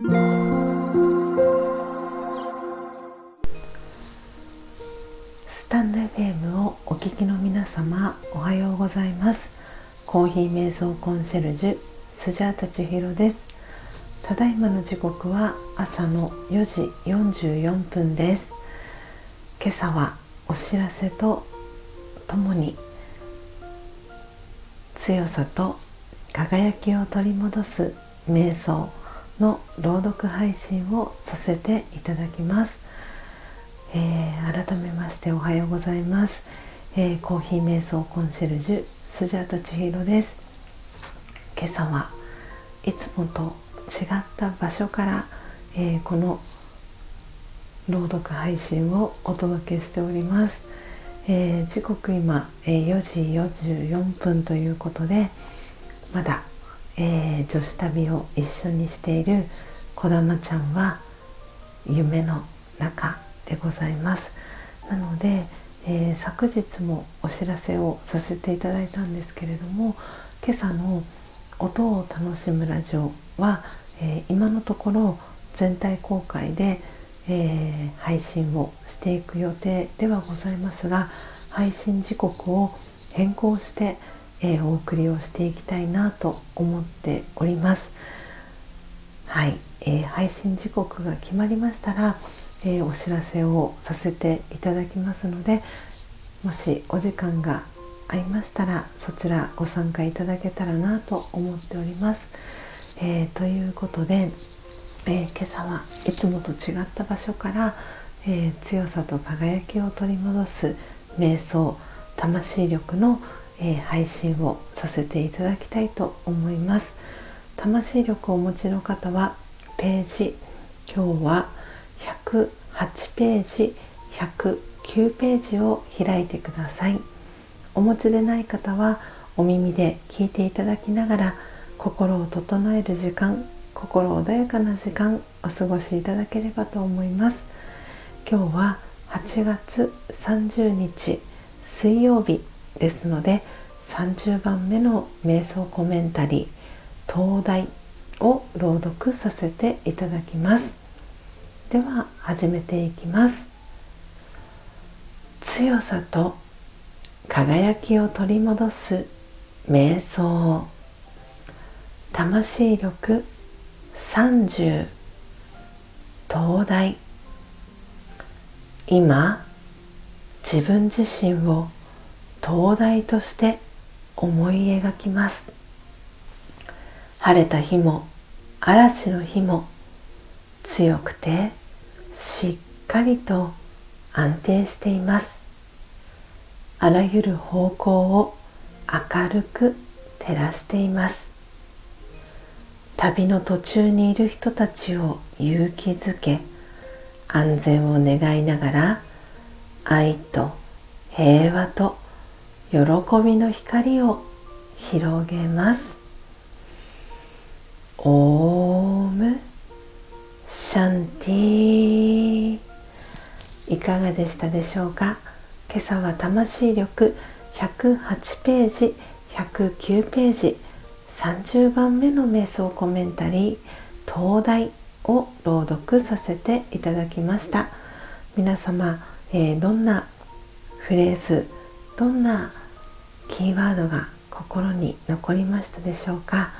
スタンド FM をお聞きの皆様おはようございます。コーヒー瞑想コンシェルジュスジャータ千尋です。ただいまの時刻は朝の4時44分です。今朝はお知らせとともに強さと輝きを取り戻す瞑想の朗読配信をさせていただきます、えー、改めましておはようございます、えー、コーヒー瞑想コンシェルジュスジャータ千尋です。今朝はいつもと違った場所から、えー、この朗読配信をお届けしております、えー、時刻今、えー、4時44分ということでまだ、えー、女子旅を一緒にしているこだまちゃんは夢の中でございます。なので、えー、昨日もお知らせをさせていただいたんですけれども今朝の音を楽しむラジオは、えー、今のところ全体公開でえー、配信をしていく予定ではございますが配信時刻を変更して、えー、お送りをしていきたいなと思っております。はい、えー、配信時刻が決まりましたら、えお知らせをさせていただきますのでもしお時間が合いましたらそちらご参加いただけたらなと思っております。えということでえ、今朝はいつもと違った場所から、え、強さと輝きを取り戻す瞑想魂力の、えー、配信をさせていただきたいと思います。魂力をお持ちの方はページ今日は108ページ109ページを開いてください。お持ちでない方はお耳で聞いていただきながら心を整える時間心穏やかな時間お過ごしいただければと思います。今日は8月30日水曜日。ですので30番目の瞑想コメンタリー東大を朗読させていただきます。では始めていきます。強さと輝きを取り戻す瞑想。魂力30東大今自分自身を東大として思い描きます。晴れた日も嵐の日も強くてしっかりと安定しています。あらゆる方向を明るく照らしています。旅の途中にいる人たちを勇気づけ安全を願いながら愛と平和と喜びの光を広げます。オーム。シャンティいかがでしたでしょうか？今朝は魂力。108ページ。109ページ。30番目の瞑想コメンタリー「東大」を朗読させていただきました。皆様、えー、どんなフレーズどんなキーワードが心に残りましたでしょうか、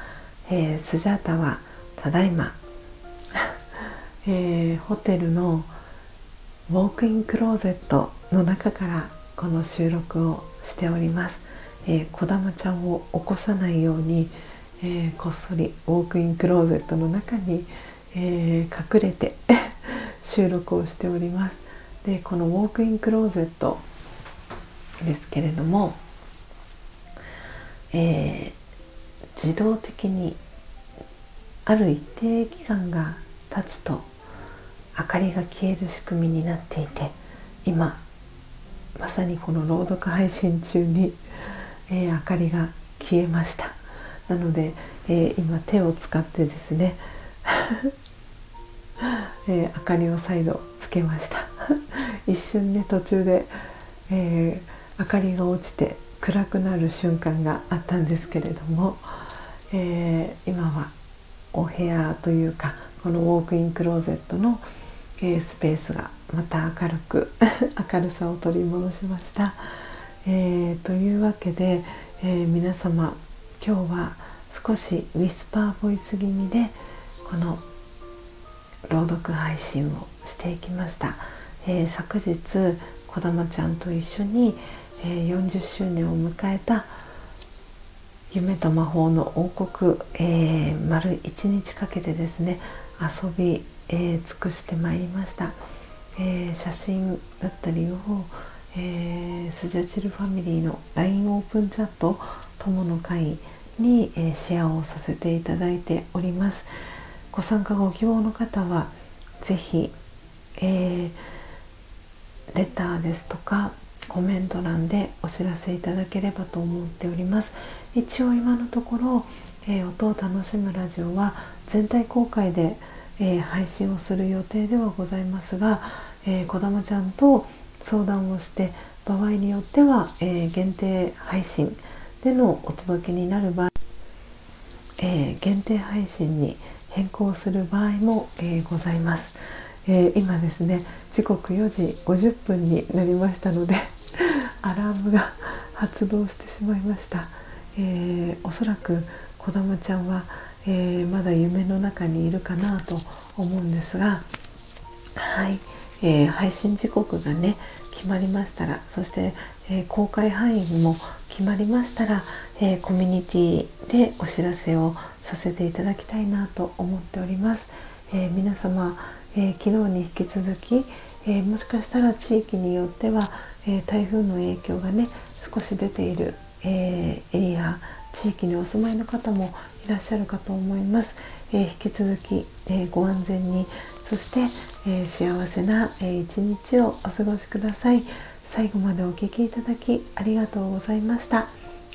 えー、スジャータはただいま、えー、ホテルのウォークインクローゼットの中からこの収録をしております。えー、子玉ちゃんを起こさないように、えー、こっそりウォークインクローゼットの中に、えー、隠れて 収録をしております。でこのウォークインクローゼットですけれども、えー、自動的にある一定期間が経つと明かりが消える仕組みになっていて今まさにこの朗読配信中にえー、明かりが消えました。なので、えー、今手を使ってですね、えー、明かりを再度つけました。一瞬ね途中で、え明かりが落ちて暗くなる瞬間があったんですけれども、え今はお部屋というかこのウォークインクローゼットの、えー、スペースがまた明るく 明るさを取り戻しました。えー、というわけで、え皆様今日は少しウィスパーボイス気味でこの朗読配信をしていきました、え、昨日こだまちゃんと一緒に、えー、40周年を迎えた夢と魔法の王国、えー、丸1日かけてですね遊び、えー、尽くしてまいりました、えー、写真だったりを、えー、スジャチルファミリーの LINE オープンチャット友の会に、えシェアをさせていただいております。ご参加ご希望の方は是非、えレターですとかコメント欄でお知らせいただければと思っております一応今のところ、えー、音を楽しむラジオは全体公開で、えー、配信をする予定ではございますが、えー、こだまちゃんと相談をして場合によっては、え限定配信でのお届けになる場合、え限定配信に変更する場合も、えございます。えー、今ですね時刻4時50分になりましたので アラームが発動してしまいました、えー、おそらく子供ちゃんは、えー、まだ夢の中にいるかなと思うんですがはい、えー、配信時刻がね決まりましたらそして、え公開範囲も決まりましたら、えコミュニティでお知らせをさせていただきたいなと思っております、え皆様えー、昨日に引き続き、えー、もしかしたら地域によっては、えー、台風の影響がね少し出ている、えエリア地域にお住まいの方もいらっしゃるかと思います、え引き続き、えご安全に。そして、え幸せな、え一日をお過ごしください。最後までお聴きいただきありがとうございました。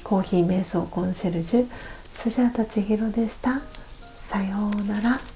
コーヒー瞑想コンシェルジュスジャータ千尋でした。さようなら。